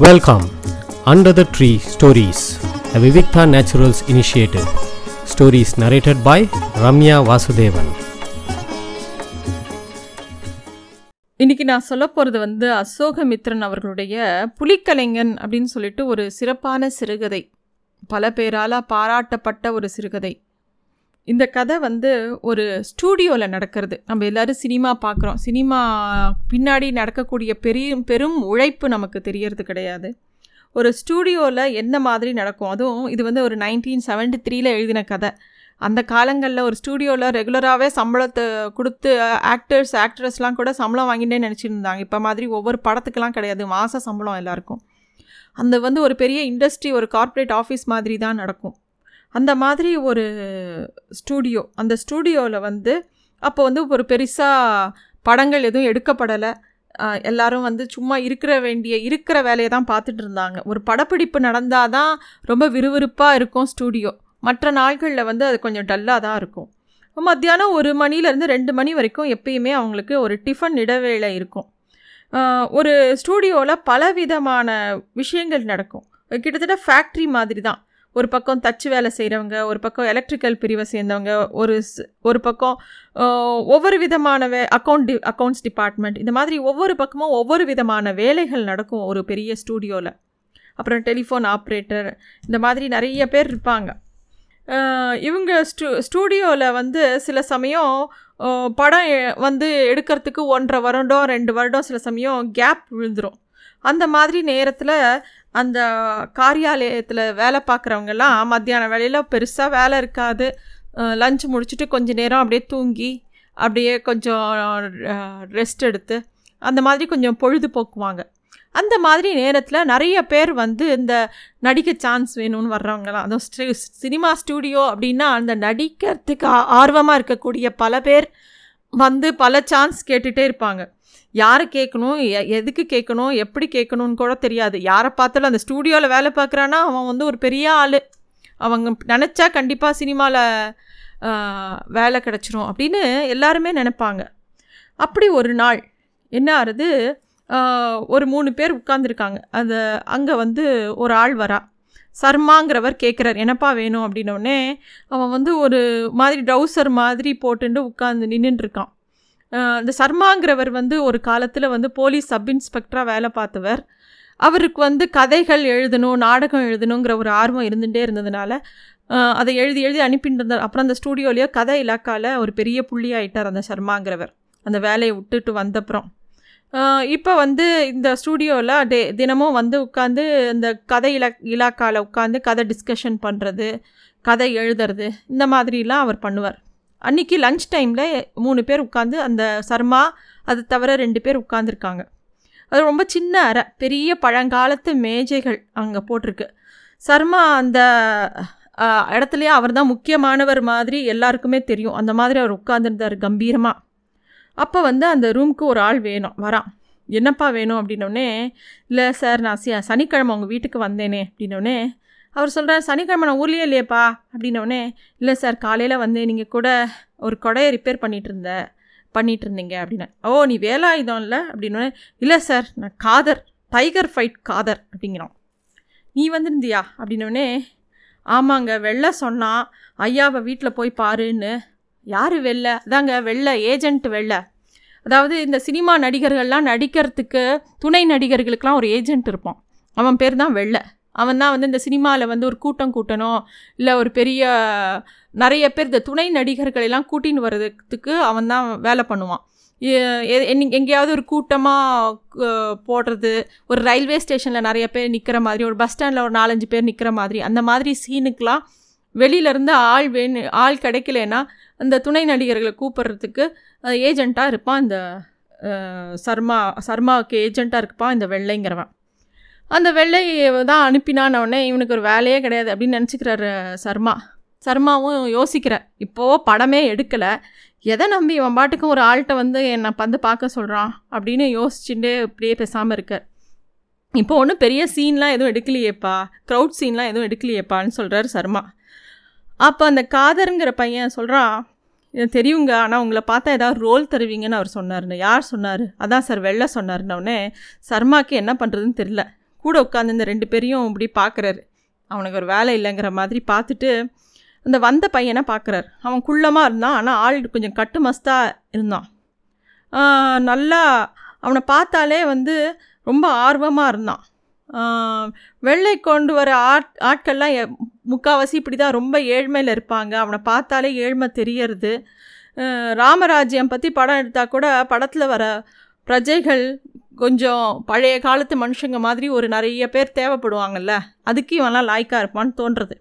Welcome under the tree stories the Vivikta naturals initiative stories narrated by Ramya Vasudevan இன்னைக்கு நான் சொல்ல போகிறது வந்து அசோகமித்ரன் அவர்களுடைய புலிக்கலைஞன் அப்படின்னு சொல்லிட்டு ஒரு சிறப்பான சிறுகதை பல பேரால் பாராட்டப்பட்ட ஒரு சிறுகதை இந்த கதை வந்து ஒரு ஸ்டூடியோவில் நடக்கிறது. நம்ம எல்லோரும் சினிமா பார்க்குறோம் சினிமா பின்னாடி நடக்கக்கூடிய பெரிய பெரும் உழைப்பு நமக்கு தெரியறது கிடையாது. ஒரு ஸ்டூடியோவில் என்ன மாதிரி நடக்கும்? அதுவும் இது வந்து ஒரு நைன்டீன் செவன்டி த்ரீல எழுதின கதை. அந்த காலங்களில் ஒரு ஸ்டூடியோவில் ரெகுலராகவே சம்பளத்தை கொடுத்து ஆக்டர்ஸ் ஆக்ட்ரஸ்லாம் கூட சம்பளம் வாங்கிட்டே நினச்சிருந்தாங்க. இப்போ மாதிரி ஒவ்வொரு படத்துக்கெலாம் கிடையாது. மாத சம்பளம் எல்லாருக்கும். அந்த வந்து ஒரு பெரிய இண்டஸ்ட்ரி ஒரு கார்ப்பரேட் ஆஃபீஸ் மாதிரி தான் நடக்கும். அந்த மாதிரி ஒரு ஸ்டூடியோ அந்த ஸ்டூடியோவில் வந்து அப்போ வந்து ஒரு பெருசாக படங்கள் எதுவும் எடுக்கப்படலை. எல்லாரும் வந்து சும்மா இருக்கிற வேண்டிய இருக்கிற வேலையை தான் பார்த்துட்டு இருந்தாங்க. ஒரு படப்பிடிப்பு நடந்தால் தான் ரொம்ப விறுவிறுப்பாக இருக்கும் ஸ்டூடியோ. மற்ற நாள்களில் வந்து அது கொஞ்சம் டல்லாக தான் இருக்கும். மத்தியானம் ஒரு மணிலேருந்து ரெண்டு மணி வரைக்கும் எப்பயுமே அவங்களுக்கு ஒரு டிஃபன் இடவேளை இருக்கும். ஒரு ஸ்டூடியோவில் பலவிதமான விஷயங்கள் நடக்கும். கிட்டத்தட்ட ஃபேக்ட்ரி மாதிரி தான். ஒரு பக்கம் தச்சு வேலை செய்கிறவங்க ஒரு பக்கம் எலக்ட்ரிக்கல் பிரிவை சேர்ந்தவங்க ஒரு ஒரு பக்கம் ஒவ்வொரு விதமான way account D accounts department இந்த மாதிரி ஒவ்வொரு பக்கமும் ஒவ்வொரு விதமான வேலைகள் நடக்கும் ஒரு பெரிய ஸ்டூடியோவில் அப்புறம் டெலிஃபோன் ஆப்ரேட்டர் இந்த மாதிரி நிறைய பேர் இருப்பாங்க. இவங்க ஸ்டூ ஸ்டூடியோவில் வந்து சில சமயம் படம் வந்து எடுக்கிறதுக்கு ஒன்றரை வருடம் ரெண்டு வருடம் சில சமயம் கேப் விழுந்துடும் அந்த மாதிரி நேரத்தில் அந்த காரியாலயத்தில் வேலை பார்க்குறவங்கெல்லாம் மத்தியான வேலையில் பெருசாக வேலை இருக்காது. லஞ்ச் முடிச்சுட்டு கொஞ்சம் நேரம் அப்படியே தூங்கி அப்படியே கொஞ்சம் ரெஸ்ட் எடுத்து அந்த மாதிரி கொஞ்சம் பொழுது போக்குவாங்க அந்த மாதிரி நேரத்தில் நிறைய பேர் வந்து இந்த நடிக்க சான்ஸ் வேணும்னு வர்றவங்களாம் அதுவும் சினிமா ஸ்டூடியோ அப்படின்னா அந்த நடிக்கிறதுக்கு ஆர்வமாக இருக்கக்கூடிய பல பேர் வந்து பல சான்ஸ் கேட்டுகிட்டே இருப்பாங்க. யாரை கேட்கணும் எதுக்கு கேட்கணும் எப்படி கேட்கணும்னு கூட தெரியாது. யாரை பார்த்தாலும் அந்த ஸ்டூடியோவில் வேலை பார்க்குறான்னா அவன் வந்து ஒரு பெரிய ஆள். அவங்க நினச்சா கண்டிப்பாக சினிமாவில் வேலை கிடச்சிரும் அப்படின்னு எல்லாருமே நினப்பாங்க. அப்படி ஒரு நாள் என்ன ஆறுது? ஒரு மூணு பேர் உட்காந்துருக்காங்க அந்த அங்கே வந்து ஒரு ஆள் வரா. சர்மாங்கிறவர் கேட்குறார் என்னப்பா வேணும்? அப்படின்னோடனே அவன் வந்து ஒரு மாதிரி ட்ரௌசர் மாதிரி போட்டுட்டு உட்காந்து நின்றுட்டுருக்கான் இந்த சர்மாங்கிறவர் வந்து ஒரு காலத்தில் வந்து போலீஸ் சப் இன்ஸ்பெக்டராக வேலை பார்த்தவர். அவருக்கு வந்து கதைகள் எழுதணும் நாடகம் எழுதணுங்கிற ஒரு ஆர்வம் இருந்துகிட்டே இருந்ததுனால அதை எழுதி எழுதி அனுப்பிட்டு இருந்தார் அப்புறம் அந்த ஸ்டூடியோலேயோ கதை இலாக்காவில் ஒரு பெரிய புள்ளி ஆகிட்டார் அந்த சர்மாங்கிறவர். அந்த வேலையை விட்டுட்டு வந்தப்புறம். இப்போ வந்து இந்த ஸ்டூடியோவில் டே தினமும் வந்து உட்காந்து இந்த கதை இலா இலாக்காவில் உட்காந்து கதை டிஸ்கஷன் பண்ணுறது கதை எழுதுறது இந்த மாதிரிலாம் அவர் பண்ணுவார். அன்றைக்கி லஞ்ச் டைமில் மூணு பேர் உட்காந்து அந்த சர்மா அது தவிர ரெண்டு பேர் உட்காந்துருக்காங்க அது ரொம்ப சின்ன அறை பெரிய பழங்காலத்து மேஜைகள் அங்கே போட்டிருக்கு. சர்மா அந்த இடத்துலையே அவர் தான் முக்கியமானவர் மாதிரி எல்லாருக்குமே தெரியும். அந்த மாதிரி அவர் உட்காந்துருந்தார் கம்பீரமாக அப்போ வந்து அந்த ரூமுக்கு ஒரு ஆள் வேணும் வரான். என்னப்பா வேணும்? அப்படின்னோடனே இல்லை சார் நான் சனிக்கிழமை உங்கள் வீட்டுக்கு வந்தேனே அப்படின்னோடனே அவர் சொல்கிறார் சனிக்கிழமை நான் ஊர்லேயே இல்லையேப்பா அப்படின்னோடனே இல்லை சார் காலையில் வந்து நீங்கள் கூட ஒரு கொடையை ரிப்பேர் பண்ணிகிட்டு இருந்த பண்ணிகிட்டு இருந்தீங்க அப்படின்னு. ஓ நீ வேலாயுதம் இல்லை? அப்படின்னோடனே இல்லை சார் நான் காதர் டைகர் ஃபைட் காதர் அப்படிங்கிறோம் நீ வந்திருந்தியா? அப்படின்னோடனே ஆமாங்க வெள்ளை சொன்னான் ஐயாவை வீட்டில் போய் பாருன்னு. யார் வெள்ளை? அதாங்க வெள்ளை ஏஜென்ட் வெள்ளை. அதாவது இந்த சினிமா நடிகர்கள்லாம் நடிக்கிறதுக்கு துணை நடிகர்களுக்கெலாம் ஒரு ஏஜென்ட் இருப்பான். அவன் பேர் தான் வெள்ளை. அவன் தான் வந்து இந்த சினிமாவில் வந்து ஒரு கூட்டம் கூட்டணும் இல்லை ஒரு பெரிய நிறைய பேர் இந்த துணை நடிகர்கள் எல்லாம் கூட்டின்னு வர்றதுக்கு அவன் தான் வேலை பண்ணுவான். எங்கேயாவது ஒரு கூட்டமாக போடுறது ஒரு ரயில்வே ஸ்டேஷனில் நிறைய பேர் நிற்கிற மாதிரி ஒரு பஸ் ஸ்டாண்டில் ஒரு நாலஞ்சு பேர் நிற்கிற மாதிரி அந்த மாதிரி சீனுக்கெலாம் வெளியிலேருந்து ஆள் வேணு ஆள் கிடைக்கலன்னா அந்த துணை நடிகர்களை கூப்பிட்றதுக்கு ஏஜெண்ட்டாக இருப்பான் இந்த சர்மா சர்மாவுக்கு ஏஜெண்ட்டாக இருப்பான் இந்த வெள்ளைங்கிறவன். அந்த வெள்ளை தான் அனுப்பினானவுடனே இவனுக்கு ஒரு வேலையே கிடையாது அப்படின்னு நினச்சிக்கிறாரு சர்மா. சர்மாவும் யோசிக்கிறார் இப்போது படமே எடுக்கலை. எதை நம்பி இவன் பாட்டுக்கும் ஒரு ஆள்கிட்ட வந்து என்னை வந்து பார்க்க சொல்கிறான் அப்படின்னு யோசிச்சுட்டு இப்படியே பேசாமல் இருக்கார். இப்போ ஒன்றும் பெரிய சீன்லாம் எதுவும் எடுக்கலையேப்பா. க்ரௌட் சீன்லாம் எதுவும் எடுக்கலையேப்பான்னு சொல்கிறார் சர்மா. அப்போ அந்த காதருங்கிற பையன் சொல்கிறான் தெரியுங்க ஆனால் உங்களை பார்த்தா ஏதாவது ரோல் தருவீங்கன்னு அவர் சொன்னார்னு யார் சொன்னார்? அதான் சார் வெளில சொன்னார்னவுடனே சர்மாக்கு என்ன பண்ணுறதுன்னு தெரில கூட உட்காந்து இந்த ரெண்டு பேரையும் இப்படி பார்க்குறாரு. அவனுக்கு ஒரு வேலை இல்லைங்கிற மாதிரி பார்த்துட்டு அந்த வந்த பையனை பார்க்குறாரு. அவன் குள்ளமாக இருந்தான் ஆனால் ஆள் கொஞ்சம் கட்டு மஸ்தாக இருந்தான் நல்லா அவனை பார்த்தாலே வந்து ரொம்ப ஆர்வமாக இருந்தான். வெள்ளை கொண்டு வர ஆட் ஆட்கள்லாம் எ- முக்காவாசி இப்படி தான் ரொம்ப ஏழ்மையில் இருப்பாங்க. அவனை பார்த்தாலே ஏழ்மை தெரியறது. ராமராஜ்யம் பற்றி படம் எடுத்தால் கூட படத்தில் வர பிரஜைகள் கொஞ்சம் பழைய காலத்து மனுஷங்க மாதிரி ஒரு நிறைய பேர் தேவைப்படுவாங்கல்ல. அதுக்கு இவன்லாம் லாய்க்காக இருப்பான்னு தோன்றுறது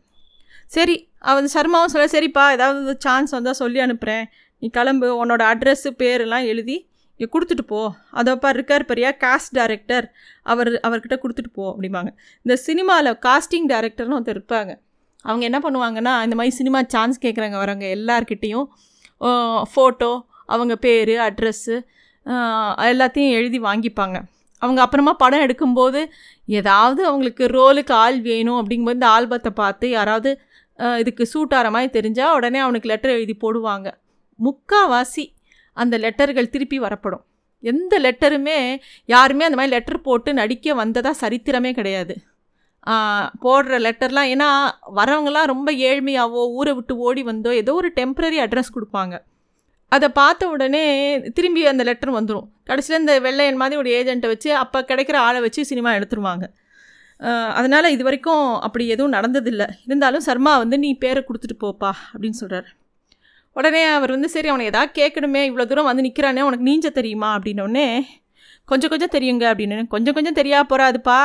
சரி அவன் சர்மாவும் சொல்ல சரிப்பா ஏதாவது சான்ஸ் வந்தால் சொல்லி அனுப்புகிறேன் நீ கிளம்பு உன்னோட அட்ரஸ்ஸு பேரெல்லாம் எழுதி இங்கே கொடுத்துட்டு போ. அதோப்பா இருக்கார் பெரியா காஸ்ட் டைரக்டர் அவர் அவர்கிட்ட கொடுத்துட்டு போ அப்படிம்பாங்க. இந்த சினிமாவில் காஸ்டிங் டைரக்டர்னு ஒருத்தர் இருப்பாங்க. அவங்க என்ன பண்ணுவாங்கன்னா இந்த மாதிரி சினிமா சான்ஸ் கேட்குறாங்க வரவங்க எல்லார்கிட்டேயும் ஃபோட்டோ அவங்க பேர் அட்ரஸ்ஸு எல்லாத்தையும் எழுதி வாங்கிப்பாங்க. அவங்க அப்புறமா படம் எடுக்கும்போது ஏதாவது அவங்களுக்கு ரோலுக்கு ஆள் வேணும் அப்படிங்கும்போது இந்த ஆல்பத்தை பார்த்து யாராவது இதுக்கு சூட் ஆகிற மாதிரி தெரிஞ்சால் உடனே அவனுக்கு லெட்டர் எழுதி போடுவாங்க. முக்காவாசி அந்த லெட்டர்கள் திருப்பி வரப்படும். எந்த லெட்டருமே யாருமே அந்த மாதிரி லெட்டர் போட்டு நடிக்க வந்ததாக சரித்திரமே கிடையாது. போடுற லெட்டர்லாம் ஏன்னா வரவங்களாம் ரொம்ப ஏழ்மையாவோ ஊரை விட்டு ஓடி வந்தோ ஏதோ ஒரு டெம்ப்ரரி அட்ரஸ் கொடுப்பாங்க. அதை பார்த்த உடனே திரும்பி அந்த லெட்டர் வந்துடும் கடைசியில் இந்த வெள்ளையன் மாதிரி ஒரு ஏஜெண்ட்டை வச்சு அப்போ கிடைக்கிற ஆளை வச்சு சினிமா எடுத்துருவாங்க. அதனால் இது வரைக்கும் அப்படி எதுவும் நடந்ததில்லை. இருந்தாலும் சர்மா வந்து நீ பேரை கொடுத்துட்டு போப்பா அப்படின்னு சொல்கிறார் உடனே அவர் வந்து சரி அவனை எதாவது கேட்கணுமே இவ்வளோ தூரம் வந்து நிற்கிறானே உனக்கு நீஞ்ச தெரியுமா? அப்படின்னோடனே கொஞ்சம் கொஞ்சம் தெரியுங்க அப்படின்னு. கொஞ்சம் கொஞ்சம் தெரியா போகிறாதுப்பா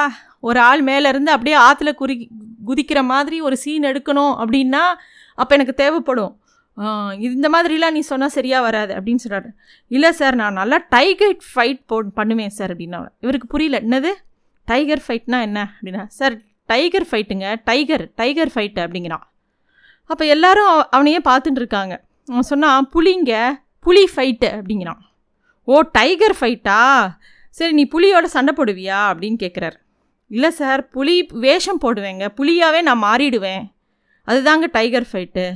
ஒரு ஆள் மேலேருந்து அப்படியே ஆற்றுல குறி குதிக்கிற மாதிரி ஒரு சீன் எடுக்கணும் அப்படின்னா அப்போ எனக்கு தேவைப்படும். இந்த மாதிரிலாம் நீ சொன்னால் சரியாக வராது அப்படின்னு சொல்கிறாரு இல்லை சார் நான் நல்லா டைகர் ஃபைட் போ பண்ணுவேன் சார் அப்படின்னா இவருக்கு புரியல. என்னது? டைகர் ஃபைட்னா என்ன அப்படின்னா சார் டைகர் ஃபைட்டுங்க டைகர் டைகர் ஃபைட்டு அப்படிங்கிறான். அப்போ எல்லாரும் அவனையே பார்த்துட்டு இருக்காங்க. அவன் சொன்னான் புலிங்க புலி ஃபைட்டு அப்படிங்கிறான். ஓ டைகர் ஃபைட்டா சரி நீ புலியோட சண்டை போடுவியா? அப்படின்னு கேட்குறாரு இல்லை சார் புலி வேஷம் போடுவேங்க. புலியாகவே நான் மாறிடுவேன். அதுதாங்க டைகர் ஃபைட்டு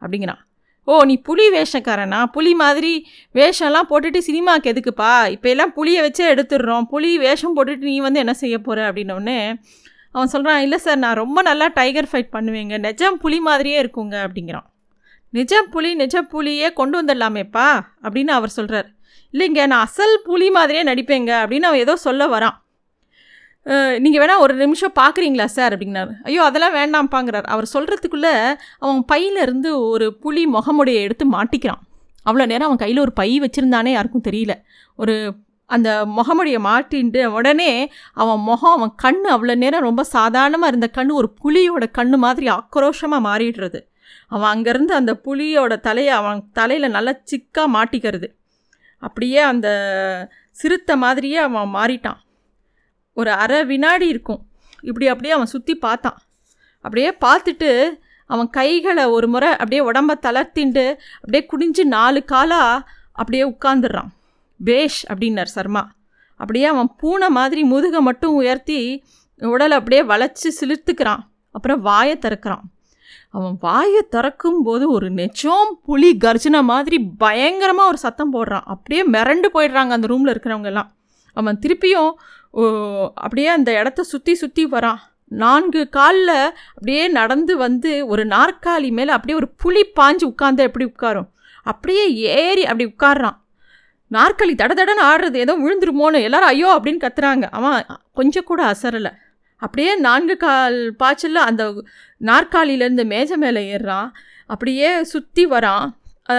அப்படிங்கிறான். ஓ நீ புலி வேஷக்காரனா? புலி மாதிரி வேஷம்லாம் போட்டுட்டு சினிமாக்கு எதுக்குப்பா? இப்போ எல்லாம் புளியை வச்சே எடுத்துடுறோம். புலி வேஷம் போட்டுட்டு நீ வந்து என்ன செய்ய போகிற அப்படின்னோடனே அவன் சொல்கிறான் இல்லை சார் நான் ரொம்ப நல்லா டைகர் ஃபைட் பண்ணுவேங்க. நிஜம் புலி மாதிரியே இருக்குங்க அப்படிங்கிறான். நிஜம் புலி நிஜ புலியே கொண்டு வந்துடலாமேப்பா? அப்படின்னு அவர் சொல்கிறார் இல்லைங்க நான் அசல் புலி மாதிரியே நடிப்பேங்க அப்படின்னு அவன் ஏதோ சொல்ல வரான். நீங்கள் வேணால் ஒரு நிமிஷம் பார்க்குறீங்களா சார்? அப்படிங்கிறார் ஐயோ அதெல்லாம் வேண்டாம்ப்பாங்கிறார் அவர் சொல்கிறதுக்குள்ளே அவன் பையிலேருந்து ஒரு புலி முகமுடைய எடுத்து மாட்டிக்கிறான். அவ்வளோ நேரம் அவன் கையில் ஒரு பை வச்சுருந்தானே யாருக்கும் தெரியல. ஒரு அந்த முகமுடியை மாட்டின்ட்டு உடனே அவன் முகம் அவன் கண் அவ்வளோ நேரம் ரொம்ப சாதாரணமாக இருந்த கண் ஒரு புலியோட கண் மாதிரி ஆக்ரோஷமாக மாறிடுறது. அவன் அங்கேருந்து அந்த புலியோட தலையை அவன் தலையில் நல்லா சிக்காக மாட்டிக்கிறது. அப்படியே அந்த சிறுத்தை மாதிரியே அவன் மாறிட்டான். ஒரு அரை வினாடி இருக்கும். இப்படி அப்படியே அவன் சுற்றி பார்த்தான். அப்படியே பார்த்துட்டு அவன் கைகளை ஒரு முறை அப்படியே உடம்ப தளர்த்திண்டு அப்படியே குடிஞ்சு நாலு காலாக அப்படியே உட்காந்துடுறான் பேஷ் அப்படின்னார் சர்மா. அப்படியே அவன் பூனை மாதிரி முதுகை மட்டும் உயர்த்தி உடலை அப்படியே வளைச்சி சிலிர்த்துக்கிறான். அப்புறம் வாயை திறக்கிறான். அவன் வாயை திறக்கும் போது ஒரு நெச்சம் புலி கர்ஜனை மாதிரி பயங்கரமாக ஒரு சத்தம் போடுறான். அப்படியே மிரண்டு போயிடுறாங்க அந்த ரூமில் இருக்கிறவங்கெல்லாம் அவன் திருப்பியும் அப்படியே அந்த இடத்த சுற்றி சுற்றி வரான் நான்கு காலில் அப்படியே நடந்து வந்து ஒரு நாற்காலி மேலே அப்படியே ஒரு புலி பாஞ்சு உட்காந்து எப்படி உட்காரும்? அப்படியே ஏறி அப்படி உட்காடுறான் நாற்காலி தட தடன்னு ஆடுறது ஏதோ விழுந்துருமோன்னு எல்லாரும் ஐயோ அப்படின்னு கத்துறாங்க. அவன் கொஞ்சம் கூட அசரலை. அப்படியே நான்கு கால் பாய்ச்சலில் அந்த நாற்காலியிலேருந்து மேஜை மேலே ஏறுறான். அப்படியே சுற்றி வரான்.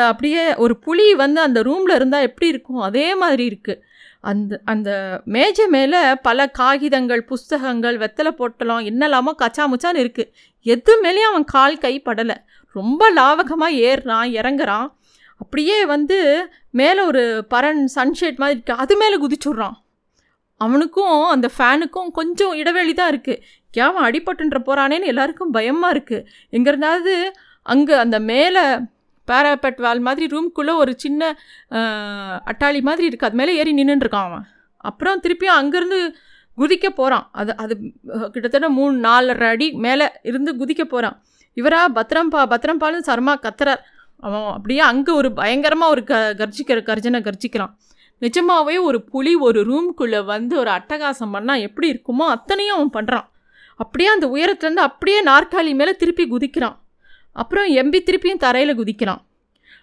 அப்படியே ஒரு புலி வந்து அந்த ரூமில் இருந்தால் எப்படி இருக்கும்? அதே மாதிரி இருக்குது அந்த அந்த மேஜை மேலே பல காகிதங்கள் புஸ்தகங்கள் வெத்தலை பொட்டலம் என்னெல்லாமோ கச்சா முச்சான்னு இருக்குது எது மேலேயும் அவன் கால் கை படலை. ரொம்ப லாவகமாக ஏறுறான் இறங்குறான். அப்படியே வந்து மேலே ஒரு பரன் சன்ஷேட் மாதிரி இருக்குது அது மேலே குதிச்சுட்றான். அவனுக்கும் அந்த ஃபேனுக்கும் கொஞ்சம் இடைவெளி தான் இருக்குது கேவன் அடிபட்டுன்ற போகிறானேன்னு எல்லாருக்கும் பயமாக இருக்குது எங்கே இருந்தாவது அங்கே அந்த மேலே பேராபெட் வால் மாதிரி ரூம்குள்ளே ஒரு சின்ன அட்டாளி மாதிரி இருக்குது அது மேலே ஏறி நின்றுட்டுருக்கான் அவன். அப்புறம் திருப்பியும் அங்கேருந்து குதிக்க போகிறான் அது அது கிட்டத்தட்ட மூணு நாலரை அடி மேலே இருந்து குதிக்க போகிறான் இவரா பத்ரம்பா பத்ரம்பாலும் சர்மா கத்துறார். அவன் அப்படியே அங்கே ஒரு பயங்கரமாக ஒரு க கர்ஜிக்கிற கர்ஜனை கர்ஜிக்கிறான். நிஜமாவே ஒரு புலி ஒரு ரூம்குள்ளே வந்து ஒரு அட்டகாசம் பண்ணால் எப்படி இருக்குமோ அத்தனையும் அவன் பண்ணுறான் அப்படியே அந்த உயரத்துலேருந்து அப்படியே நாற்காலி மேலே திருப்பி குதிக்கிறான். அப்புறம் எம்பி திருப்பியும் தரையில் குதிக்கிறான்.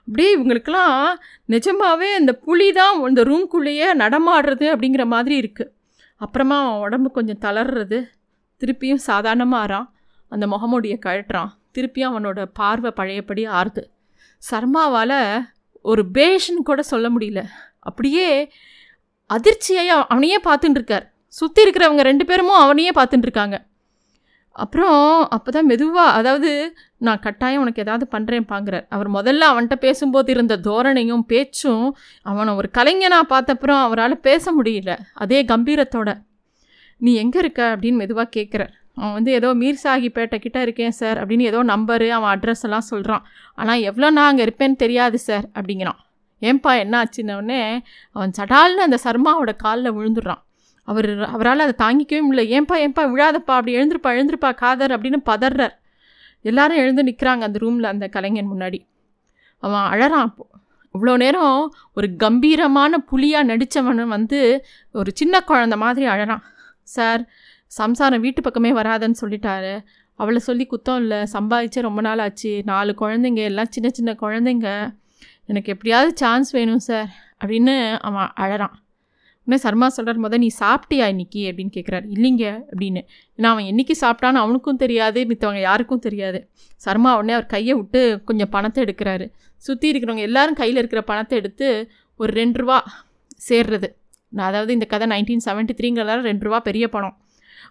அப்படியே இவங்களுக்கெல்லாம் நிஜமாகவே இந்த புலி தான் இந்த ரூம்குள்ளேயே நடமாடுறது அப்படிங்கிற மாதிரி இருக்குது அப்புறமா உடம்பு கொஞ்சம் தளர்றது திருப்பியும் சாதாரணமாக ஆறான். அந்த முகமுடிய கழட்டுறான். திருப்பியும் அவனோட பார்வை பழையபடி ஆறுது. சர்மாவால் ஒரு பேஷன் கூட சொல்ல முடியல. அப்படியே அதிர்ச்சியாக அவனையே பார்த்துட்டுருக்கார் சுற்றி இருக்கிறவங்க ரெண்டு பேருமும் அவனையே பார்த்துட்டுருக்காங்க அப்புறம் அப்போ தான் மெதுவாக அதாவது நான் கட்டாயம் உனக்கு ஏதாவது பண்ணுறேன்ப்பாங்கிறார் அவர் முதல்ல அவன்கிட்ட பேசும்போது இருந்த தோரணையும் பேச்சும் அவனை ஒரு கலைஞனாக பார்த்தப்புறம் அவரால் பேச முடியல. அதே கம்பீரத்தோட நீ எங்கே இருக்க? அப்படின்னு மெதுவாக கேட்குறார் அவன் வந்து ஏதோ மீர் சாகிப்பேட்டை கிட்டே இருக்கேன் சார் அப்படின்னு ஏதோ நம்பரு அவன் அட்ரஸ் எல்லாம் சொல்கிறான் ஆனால் எவ்வளோ நான் அங்கே இருப்பேன்னு தெரியாது சார் அப்படிங்கிறான். ஏன்பா என்ன ஆச்சுன்னொடனே அவன் சடால்னு அந்த சர்மாவோட காலில் விழுந்துடுறான். அவர் அவரால் அதை தாங்கிக்கவே முடியல. ஏன்பா ஏன்பா விழாதப்பா அப்படி எழுந்திருப்பா எழுந்திருப்பா காதர் அப்படின்னு பதறார். எல்லாரும் எழுந்து நிற்கிறாங்க அந்த ரூமில் அந்த கலைஞன் முன்னாடி. அவன் அழறான் அப்போ. இவ்வளோ நேரம் ஒரு கம்பீரமான புலியாக நடித்தவன் வந்து ஒரு சின்ன குழந்த மாதிரி அழறான். சார் சம்சாரம் வீட்டு பக்கமே வராதன்னு சொல்லிட்டாரு. அவளை சொல்லி குத்தம் இல்லை. சம்பாதிச்சே ரொம்ப நாள் ஆச்சு. நாலு குழந்தைங்க எல்லாம் சின்ன சின்ன குழந்தைங்க. எனக்கு எப்படியாவது சான்ஸ் வேணும் சார் அப்படின்னு அவன் அழறான். உடனே சர்மா சொல்கிறார் முத நீ சாப்பிட்டியா இன்னைக்கு? அப்படின்னு கேட்குறாரு இல்லைங்க அப்படின்னு. ஏன்னா அவன் என்றைக்கு சாப்பிட்டான்னு அவனுக்கும் தெரியாது மித்தவங்க யாருக்கும் தெரியாது. சர்மா உடனே அவர் கையை விட்டு கொஞ்சம் பணத்தை எடுக்கிறாரு. சுற்றி இருக்கிறவங்க எல்லாரும் கையில் இருக்கிற பணத்தை எடுத்து ஒரு ரெண்டு ரூபா சேர்றது. நான் அதாவது இந்த கதை நைன்டீன் செவன்ட்டி த்ரீங்கிறதால ரெண்டு ரூபா பெரிய பணம்.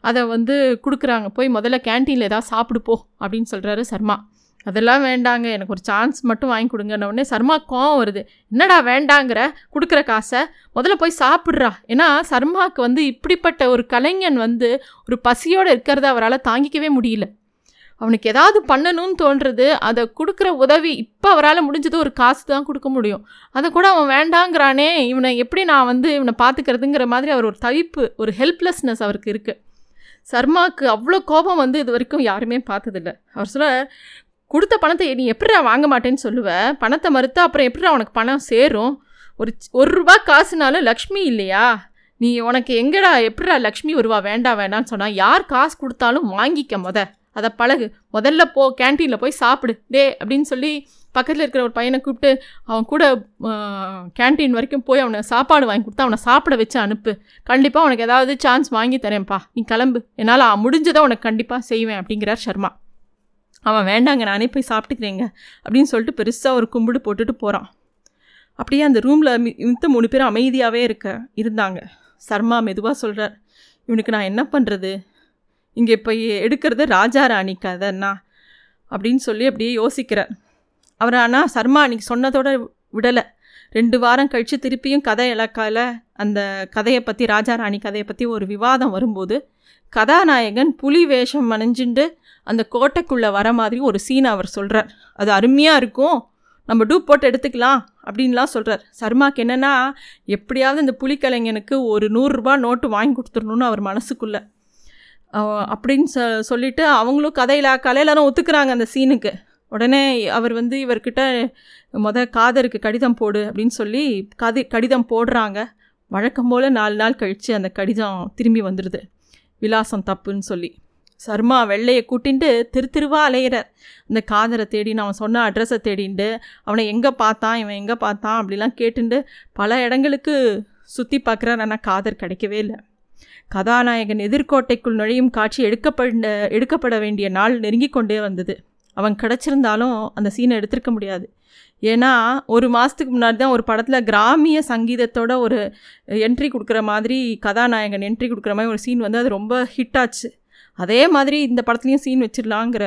அதை வந்து கொடுக்குறாங்க. போய் முதல்ல கேன்டீனில் ஏதாவது சாப்பிடுப்போ அப்படின்னு சொல்கிறாரு சர்மா. அதெல்லாம் வேண்டாங்க. எனக்கு ஒரு சான்ஸ் மட்டும் வாங்கி கொடுங்கன்ன உடனே சர்மா கோவம் வருது. என்னடா வேண்டாங்கிற? கொடுக்குற காசை? முதல்ல போய் சாப்பிட்றா. ஏன்னா சர்மாவுக்கு வந்து இப்படிப்பட்ட ஒரு கலைஞன் வந்து ஒரு பசியோடு இருக்கிறத அவரால் தாங்கிக்கவே முடியல. அவனுக்கு ஏதாவது பண்ணணும்னு தோன்றது அதை கொடுக்குற உதவி இப்போ அவரால் முடிஞ்சது ஒரு காசு தான் கொடுக்க முடியும். அதை கூட அவன் வேண்டாங்கிறானே இவனை எப்படி நான் வந்து இவனை பார்த்துக்கிறதுங்கிற மாதிரி அவர் ஒரு தவிப்பு ஒரு ஹெல்ப்லெஸ்னஸ் அவருக்கு இருக்குது சர்மாவுக்கு அவ்வளோ கோபம் வந்து இது வரைக்கும் யாருமே பார்த்ததில்ல. அவர் சொல்ல கொடுத்த பணத்தை நீ எப்படிடா வாங்க மாட்டேன்னு சொல்லுவ? பணத்தை மறுத்தா அப்புறம் எப்படிடா உனக்கு பணம் சேரும்? ஒரு ஒரு ரூபா காசுனாலும் லக்ஷ்மி இல்லையா? நீ உனக்கு எங்கடா எப்படிடா லக்ஷ்மி ஒருவா வேண்டாம் வேண்டாம்னு சொன்னால் யார் காசு கொடுத்தாலும் வாங்கிக்க முத. அதை பழகு. முதல்ல போ கேன்டீனில் போய் சாப்பிடு. டே அப்படின்னு சொல்லி பக்கத்தில் இருக்கிற ஒரு பையனை கூப்பிட்டு அவன் கூட கேன்டீன் வரைக்கும் போய் அவனை சாப்பாடு வாங்கி கொடுத்து அவனை சாப்பிட வச்சு அனுப்பு. கண்டிப்பாக உனக்கு ஏதாவது சான்ஸ் வாங்கி தரேன்ப்பா. நீ கிளம்பு. என்னால் முடிஞ்சதை உனக்கு கண்டிப்பாக செய்வேன் அப்படிங்கிறார் சர்மா. அவன் வேண்டாங்க நானே போய் சாப்பிட்டுக்கிறேங்க அப்படின்னு சொல்லிட்டு பெருசாக ஒரு கும்பிடு போட்டுட்டு போகிறான் அப்படியே அந்த ரூமில் மித்த மூணு பேரும் அமைதியாகவே இருக்க இருந்தாங்க. சர்மா மெதுவாக சொல்கிறார் இவனுக்கு நான் என்ன பண்ணுறது இங்கே இப்போ எடுக்கிறது ராஜா ராணி கதைன்னா அப்படின்னு சொல்லி அப்படியே யோசிக்கிறார். அவர் ஆனால் சர்மா அன்றைக்கி சொன்னதோட விடலை. ரெண்டு வாரம் கழித்து திருப்பியும் கதை இலக்கால அந்த கதையை பற்றி ராஜா ராணி கதையை பற்றி ஒரு விவாதம் வரும்போது கதாநாயகன் புலி வேஷம் அணிஞ்சுண்டு அந்த கோட்டைக்குள்ளே வர மாதிரி ஒரு சீன் அவர் சொல்கிறார் அது அருமையாக இருக்கும். நம்ம டூப் போட்டு எடுத்துக்கலாம் அப்படின்லாம் சொல்கிறார் சர்மாக்கு என்னென்னா எப்படியாவது இந்த புலிக்கலைஞனுக்கு ஒரு நூறுரூபா நோட்டு வாங்கி கொடுத்துடணும்னு அவர் மனசுக்குள்ளே. அப்படின்னு சொ சொல்லிவிட்டு அவங்களும் கதையில் கலையிலாரும் ஒத்துக்கிறாங்க அந்த சீனுக்கு உடனே அவர் வந்து இவர்கிட்ட முத காதருக்கு கடிதம் போடு அப்படின்னு சொல்லி கதி கடிதம் போடுறாங்க. வழக்கம் போல் நாலு நாள் கழித்து அந்த கடிதம் திரும்பி வந்துடுது விலாசம் தப்புன்னு சொல்லி. சர்மா வெள்ளையை கூட்டின்ட்டு திரு திருவா அலையிறார். அந்த காதரை தேடின்னு அவன் சொன்ன அட்ரஸை தேடிண்டு அவனை எங்கே பார்த்தான் இவன் எங்கே பார்த்தான் அப்படிலாம் கேட்டுண்டு பல இடங்களுக்கு சுற்றி பார்க்குறார். ஆனால் காதர் கிடைக்கவே இல்லை. கதாநாயகன் எதிர்கோட்டைக்குள் நுழையும் காட்சி எடுக்கப்பட எடுக்கப்பட வேண்டிய நாள் நெருங்கி கொண்டே வந்தது. அவன் கிடச்சிருந்தாலும் அந்த சீனை எடுத்திருக்க முடியாது. ஏன்னா ஒரு மாதத்துக்கு முன்னாடி தான் ஒரு படத்தில் கிராமிய சங்கீதத்தோட ஒரு என்ட்ரி கொடுக்குற மாதிரி கதாநாயகன் என்ட்ரி கொடுக்குற மாதிரி ஒரு சீன் வந்து அது ரொம்ப ஹிட் ஆச்சு. அதே மாதிரி இந்த படத்துலையும் சீன் வச்சிடலாங்கிற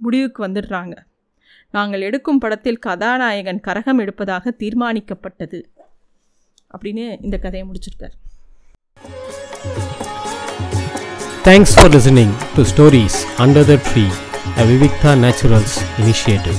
முடிவுக்கு வந்துடுறாங்க. நாங்கள் எடுக்கும் படத்தில் கதாநாயகன் கரகம் எடுப்பதாக தீர்மானிக்கப்பட்டது. அப்படின்னு இந்த கதையை முடிச்சிருக்கார். Thanks for listening to stories under the tree a Vivikta naturals initiative